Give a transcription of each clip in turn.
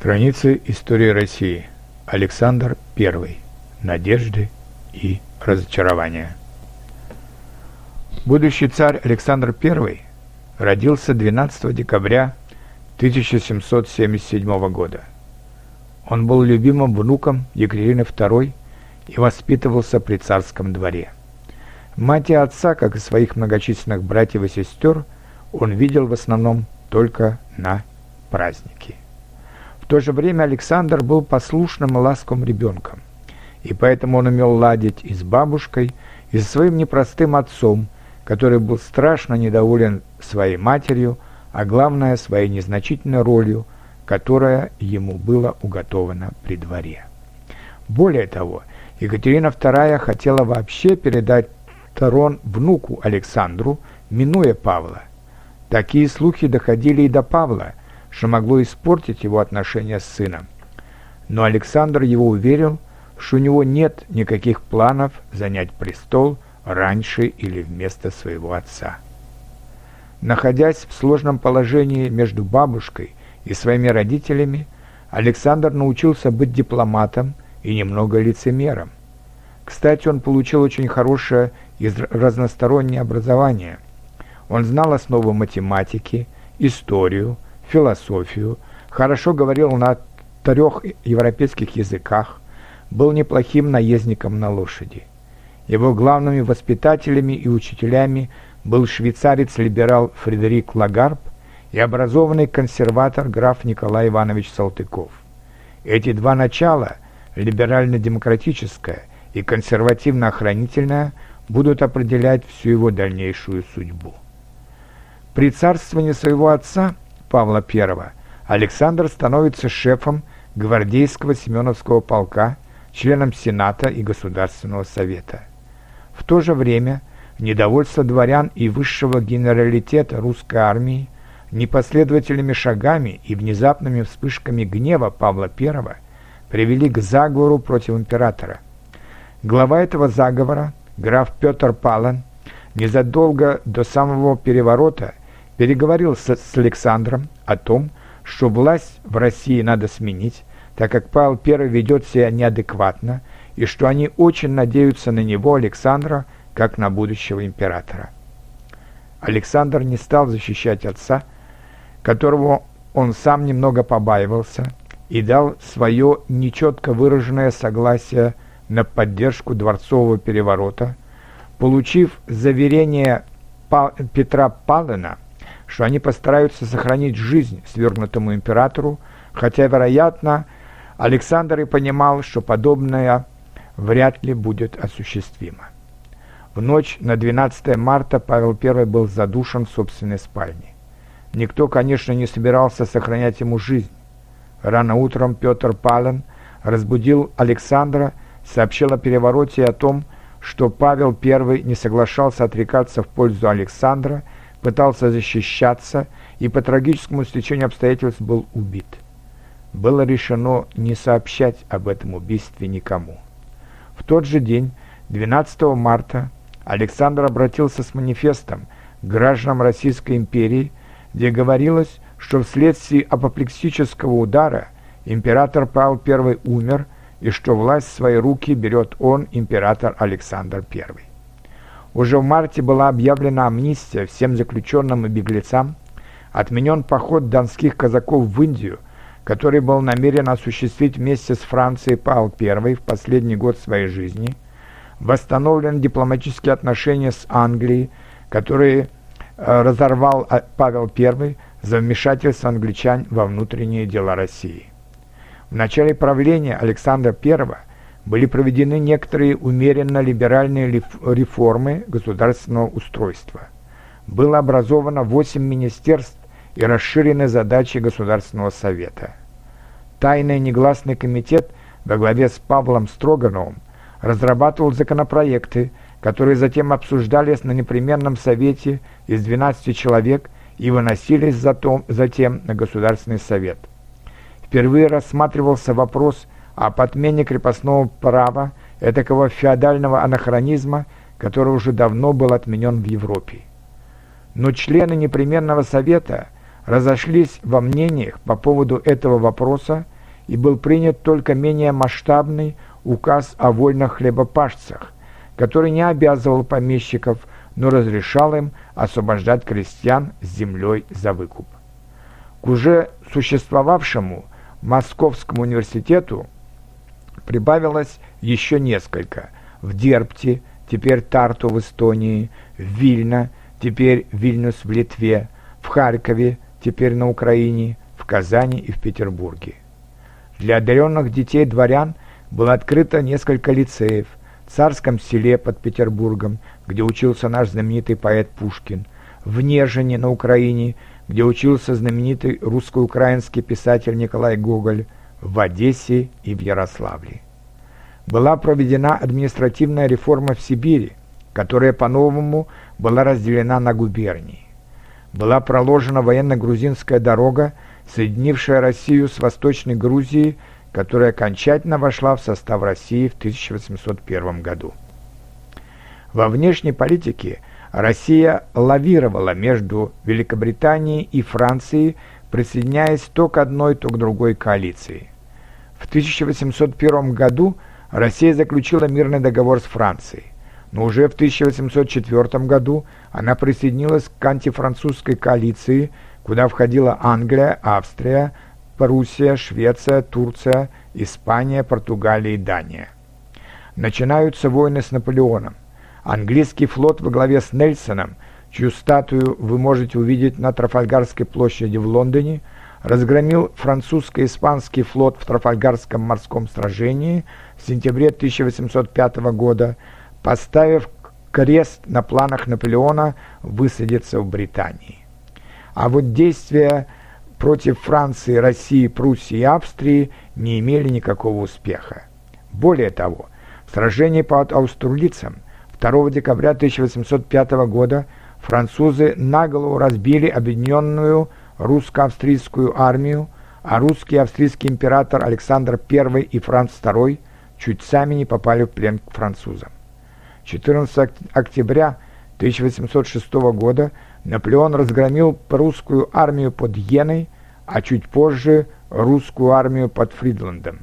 Страницы истории России. Александр I. Надежды и разочарования. Будущий царь Александр I родился 12 декабря 1777 года. Он был любимым внуком Екатерины II и воспитывался при царском дворе. Мать и отца, как и своих многочисленных братьев и сестер, он видел в основном только на праздники. То же время Александр был послушным и ласковым ребенком, и поэтому он умел ладить и с бабушкой, и со своим непростым отцом, который был страшно недоволен своей матерью, а главное своей незначительной ролью, которая ему была уготована при дворе. Более того, Екатерина II хотела вообще передать трон внуку Александру, минуя Павла. Такие слухи доходили и до Павла, что могло испортить его отношения с сыном. Но Александр его уверил, что у него нет никаких планов занять престол раньше или вместо своего отца. Находясь в сложном положении между бабушкой и своими родителями, Александр научился быть дипломатом и немного лицемером. Кстати, он получил очень хорошее и разностороннее образование. Он знал основы математики, историю, философию, хорошо говорил на трех европейских языках, был неплохим наездником на лошади. Его главными воспитателями и учителями был швейцарец-либерал Фредерик Лагарб и образованный консерватор граф Николай Иванович Салтыков. Эти два начала, либерально-демократическое и консервативно-охранительное, будут определять всю его дальнейшую судьбу. При царствовании своего отца – Павла I Александр становится шефом гвардейского Семеновского полка, членом Сената и Государственного Совета. В то же время недовольство дворян и высшего генералитета русской армии непоследовательными шагами и внезапными вспышками гнева Павла I привели к заговору против императора. Глава этого заговора, граф Петр Палан, незадолго до самого переворота переговорил с, с Александром о том, что власть в России надо сменить, так как Павел I ведет себя неадекватно, и что они очень надеются на него, Александра, как на будущего императора. Александр не стал защищать отца, которого он сам немного побаивался, и дал свое нечетко выраженное согласие на поддержку дворцового переворота, получив заверение Петра Палена – что они постараются сохранить жизнь свергнутому императору, хотя, вероятно, Александр и понимал, что подобное вряд ли будет осуществимо. В ночь на 12 марта Павел I был задушен в собственной спальне. Никто, конечно, не собирался сохранять ему жизнь. Рано утром Петр Пален разбудил Александра, сообщил о перевороте и о том, что Павел I не соглашался отрекаться в пользу Александра пытался защищаться и по трагическому стечению обстоятельств был убит. Было решено не сообщать об этом убийстве никому. В тот же день, 12 марта, Александр обратился с манифестом к гражданам Российской империи, где говорилось, что вследствие апоплексического удара император Павел I умер и что власть в свои руки берет он, император Александр I. Уже в марте была объявлена амнистия всем заключенным и беглецам, отменен поход донских казаков в Индию, который был намерен осуществить вместе с Францией Павел I в последний год своей жизни, восстановлены дипломатические отношения с Англией, которые э, разорвал э, Павел I за вмешательство англичан во внутренние дела России. В начале правления Александра I были проведены некоторые умеренно либеральные реформы государственного устройства. Было образовано 8 министерств и расширены задачи Государственного совета. Тайный негласный комитет во главе с Павлом Строгановым разрабатывал законопроекты, которые затем обсуждались на непременном совете из 12 человек и выносились затем, на Государственный совет. Впервые рассматривался вопрос о подмене крепостного права, этакого феодального анахронизма, который уже давно был отменен в Европе. Но члены непременного совета разошлись во мнениях по поводу этого вопроса и был принят только менее масштабный указ о вольных хлебопашцах, который не обязывал помещиков, но разрешал им освобождать крестьян с землей за выкуп. К уже существовавшему Московскому университету прибавилось еще несколько в Дерпте, теперь Тарту в Эстонии, в Вильно, теперь Вильнюс в Литве, в Харькове, теперь на Украине, в Казани и в Петербурге. Для одаренных детей дворян было открыто несколько лицеев в Царском селе под Петербургом, где учился наш знаменитый поэт Пушкин, в Нежине на Украине, где учился знаменитый русско-украинский писатель Николай Гоголь, в Одессе и в Ярославле. Была проведена административная реформа в Сибири, которая по-новому была разделена на губернии. Была проложена военно-грузинская дорога, соединившая Россию с Восточной Грузией, которая окончательно вошла в состав России в 1801 году. Во внешней политике Россия лавировала между Великобританией и Францией, присоединяясь то к одной, то к другой коалиции. В 1801 году Россия заключила мирный договор с Францией, но уже в 1804 году она присоединилась к антифранцузской коалиции, куда входила Англия, Австрия, Пруссия, Швеция, Турция, Испания, Португалия и Дания. Начинаются войны с Наполеоном. Английский флот во главе с Нельсоном, чью статую вы можете увидеть на Трафальгарской площади в Лондоне, разгромил французско-испанский флот в Трафальгарском морском сражении в сентябре 1805 года, поставив крест на планах Наполеона высадиться в Британии. А вот действия против Франции, России, Пруссии и Австрии не имели никакого успеха. Более того, в сражении под Аустерлицем 2 декабря 1805 года французы наголову разбили объединенную русско-австрийскую армию, а русский и австрийский император Александр I и Франц II чуть сами не попали в плен к французам. 14 октября 1806 года Наполеон разгромил прусскую армию под Йеной, а чуть позже русскую армию под Фридландом.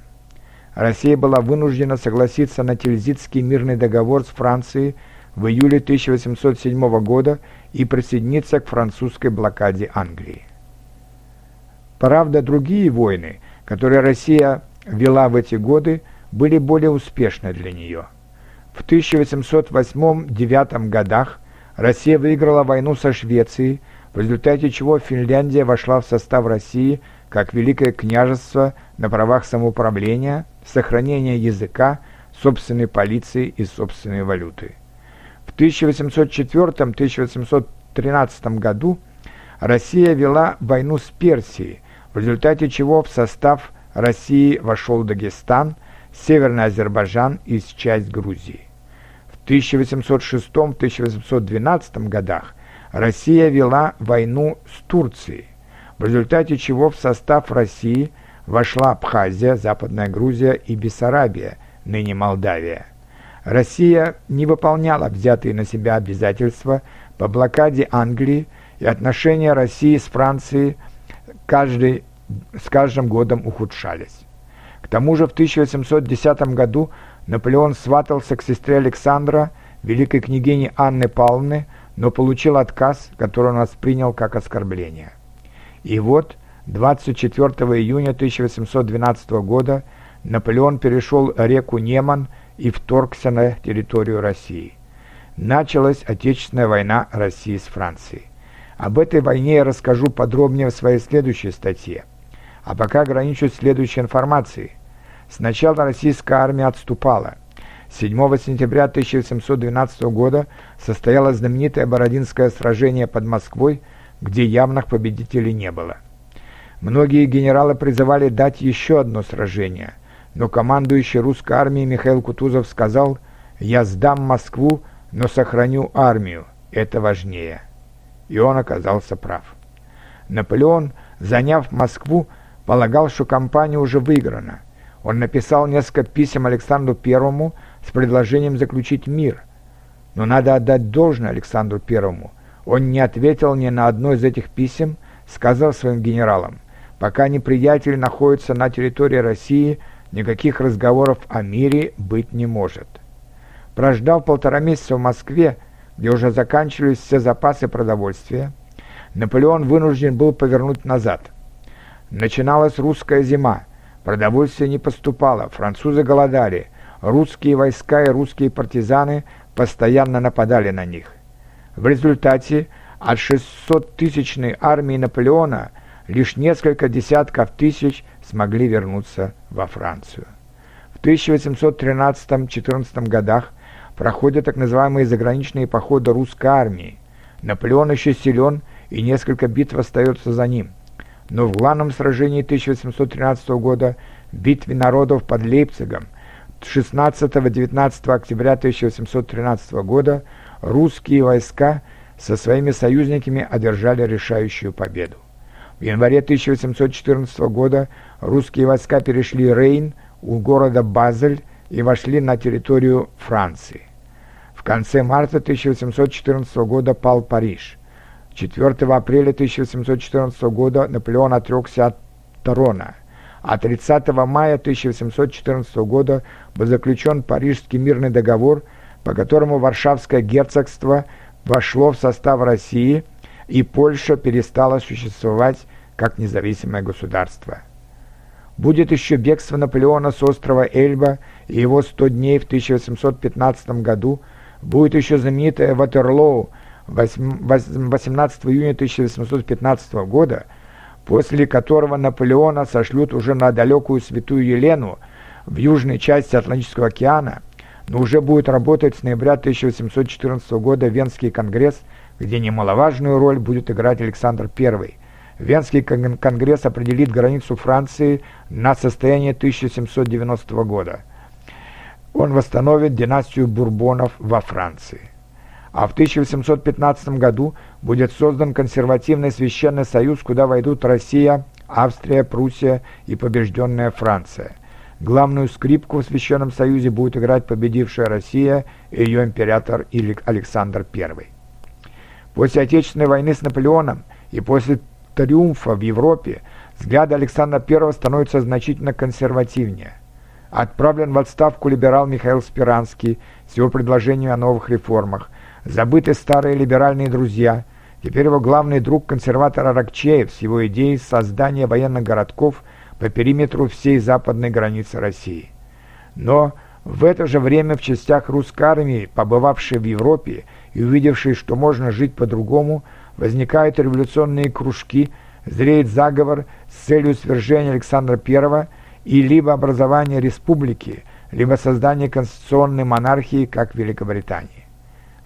Россия была вынуждена согласиться на Тильзитский мирный договор с Францией в июле 1807 года и присоединиться к французской блокаде Англии. Правда, другие войны, которые Россия вела в эти годы, были более успешны для нее. В 1808-1809 годах Россия выиграла войну со Швецией, в результате чего Финляндия вошла в состав России как Великое княжество на правах самоуправления, сохранения языка, собственной полиции и собственной валюты. В 1804-1813 году Россия вела войну с Персией, в результате чего в состав России вошел Дагестан, Северный Азербайджан и часть Грузии. 1806-1812 годах Россия вела войну с Турцией, в результате чего в состав России вошла Абхазия, Западная Грузия и Бессарабия, ныне Молдавия. Россия не выполняла взятые на себя обязательства по блокаде Англии, и отношения России с Францией каждый, с каждым годом ухудшались. К тому же в 1810 году Наполеон сватался к сестре Александра, великой княгине Анны Павловны, но получил отказ, который он воспринял как оскорбление. И вот 24 июня 1812 года Наполеон перешел реку Неман и вторгся на территорию России. Началась Отечественная война России с Францией. Об этой войне я расскажу подробнее в своей следующей статье. А пока ограничусь следующей информацией. Сначала российская армия отступала. 7 сентября 1712 года состоялось знаменитое Бородинское сражение под Москвой, где явных победителей не было. Многие генералы призывали дать еще одно сражение, но командующий русской армией Михаил Кутузов сказал «Я сдам Москву, но сохраню армию, это важнее». И он оказался прав. Наполеон, заняв Москву, полагал, что кампания уже выиграна, он написал несколько писем Александру Первому с предложением заключить мир. Но надо отдать должное Александру Первому. Он не ответил ни на одно из этих писем, сказал своим генералам, пока неприятель находится на территории России, никаких разговоров о мире быть не может. Прождав полтора месяца в Москве, где уже заканчивались все запасы продовольствия, Наполеон вынужден был повернуть назад. Начиналась русская зима, продовольствие не поступало, французы голодали, русские войска и русские партизаны постоянно нападали на них. В результате от 600-тысячной армии Наполеона лишь несколько десятков тысяч смогли вернуться во Францию. В 1813-14 годах проходят так называемые заграничные походы русской армии. Наполеон еще силен, и несколько битв остается за ним. Но в главном сражении 1813 года, битве народов под Лейпцигом, 16-19 октября 1813 года, русские войска со своими союзниками одержали решающую победу. В январе 1814 года русские войска перешли Рейн у города Базель и вошли на территорию Франции. В конце марта 1814 года пал Париж. 4 апреля 1814 года Наполеон отрекся от Тарона, а 30 мая 1814 года был заключен Парижский мирный договор, по которому Варшавское герцогство вошло в состав России и Польша перестала существовать как независимое государство. Будет еще бегство Наполеона с острова Эльба и его 100 дней в 1815 году, будет еще знаменитое Ватерлоу 18 июня 1815 года, после которого Наполеона сошлют уже на далекую Святую Елену в южной части Атлантического океана, но уже будет работать с ноября 1814 года Венский конгресс, где немаловажную роль будет играть Александр I. Венский конгресс определит границу Франции на состояние 1790 года. Он восстановит династию Бурбонов во Франции. А в 1815 году будет создан консервативный священный союз, куда войдут Россия, Австрия, Пруссия и побежденная Франция – Главную скрипку в Священном Союзе будет играть победившая Россия и ее император Александр I. После Отечественной войны с Наполеоном и после триумфа в Европе взгляды Александра I становятся значительно консервативнее. Отправлен в отставку либерал Михаил Спиранский с его предложением о новых реформах, забыты старые либеральные друзья, теперь его главный друг консерватор Аракчеев с его идеей создания военных городков – по периметру всей западной границы России. Но в это же время в частях русской армии, побывавшей в Европе и увидевшей, что можно жить по-другому, возникают революционные кружки, зреет заговор с целью свержения Александра I и либо образования республики, либо создания конституционной монархии, как в Великобритании.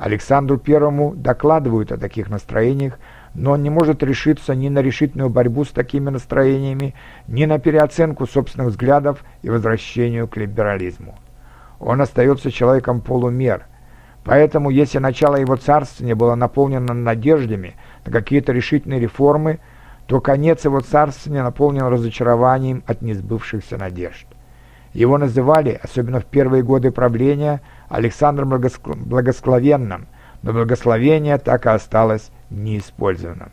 Александру I докладывают о таких настроениях, но он не может решиться ни на решительную борьбу с такими настроениями, ни на переоценку собственных взглядов и возвращению к либерализму. Он остается человеком полумер. Поэтому, если начало его царствования было наполнено надеждами на какие-то решительные реформы, то конец его царствования наполнен разочарованием от несбывшихся надежд. Его называли, особенно в первые годы правления, Александром Благословенным, но благословение так и осталось неиспользованным.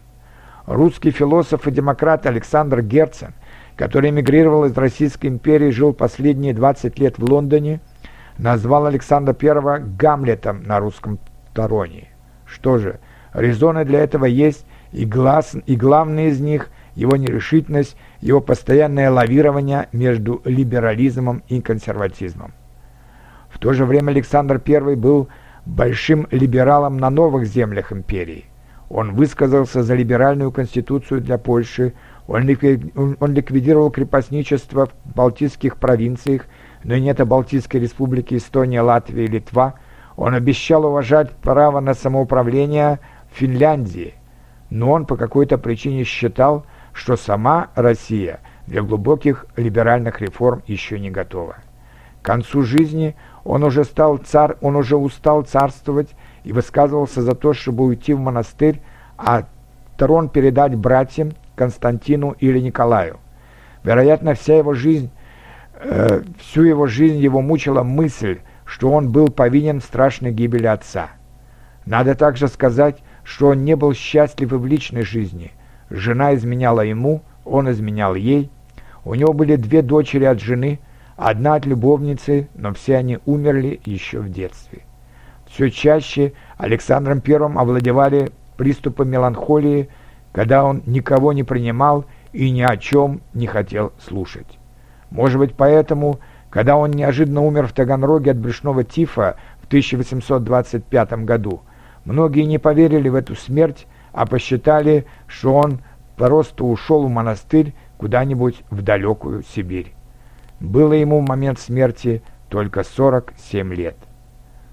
Русский философ и демократ Александр Герцен, который эмигрировал из Российской империи и жил последние 20 лет в Лондоне, назвал Александра I Гамлетом на русском тароне. Что же, резоны для этого есть, и, глаз, и главный из них – его нерешительность, его постоянное лавирование между либерализмом и консерватизмом. В то же время Александр I был большим либералом на новых землях империи – он высказался за либеральную конституцию для Польши, он, ликвидировал крепостничество в балтийских провинциях, но и нет Балтийской республики Эстония, Латвия и Литва. Он обещал уважать право на самоуправление Финляндии, но он по какой-то причине считал, что сама Россия для глубоких либеральных реформ еще не готова. К концу жизни он уже, стал царь, он уже устал царствовать и высказывался за то, чтобы уйти в монастырь, а трон передать братьям Константину или Николаю. Вероятно, вся его жизнь, э, всю его жизнь его мучила мысль, что он был повинен в страшной гибели отца. Надо также сказать, что он не был счастлив и в личной жизни. Жена изменяла ему, он изменял ей. У него были две дочери от жены, одна от любовницы, но все они умерли еще в детстве. Все чаще Александром I овладевали приступы меланхолии, когда он никого не принимал и ни о чем не хотел слушать. Может быть, поэтому, когда он неожиданно умер в Таганроге от брюшного тифа в 1825 году, многие не поверили в эту смерть, а посчитали, что он просто ушел в монастырь куда-нибудь в далекую Сибирь. Было ему в момент смерти только 47 лет.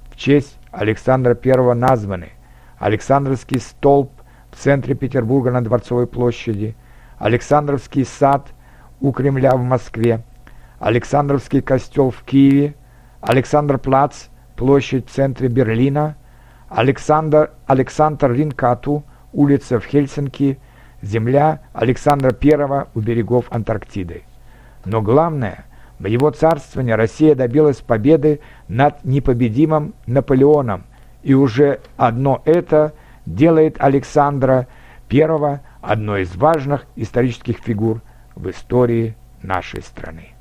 В честь Александра I названы Александровский столб в центре Петербурга на Дворцовой площади, Александровский сад у Кремля в Москве, Александровский костел в Киеве, Александр Плац, площадь в центре Берлина, Александр, Александр Ринкату, улица в Хельсинки, земля Александра I у берегов Антарктиды. Но главное, в его царствовании Россия добилась победы над непобедимым Наполеоном, и уже одно это делает Александра I одной из важных исторических фигур в истории нашей страны.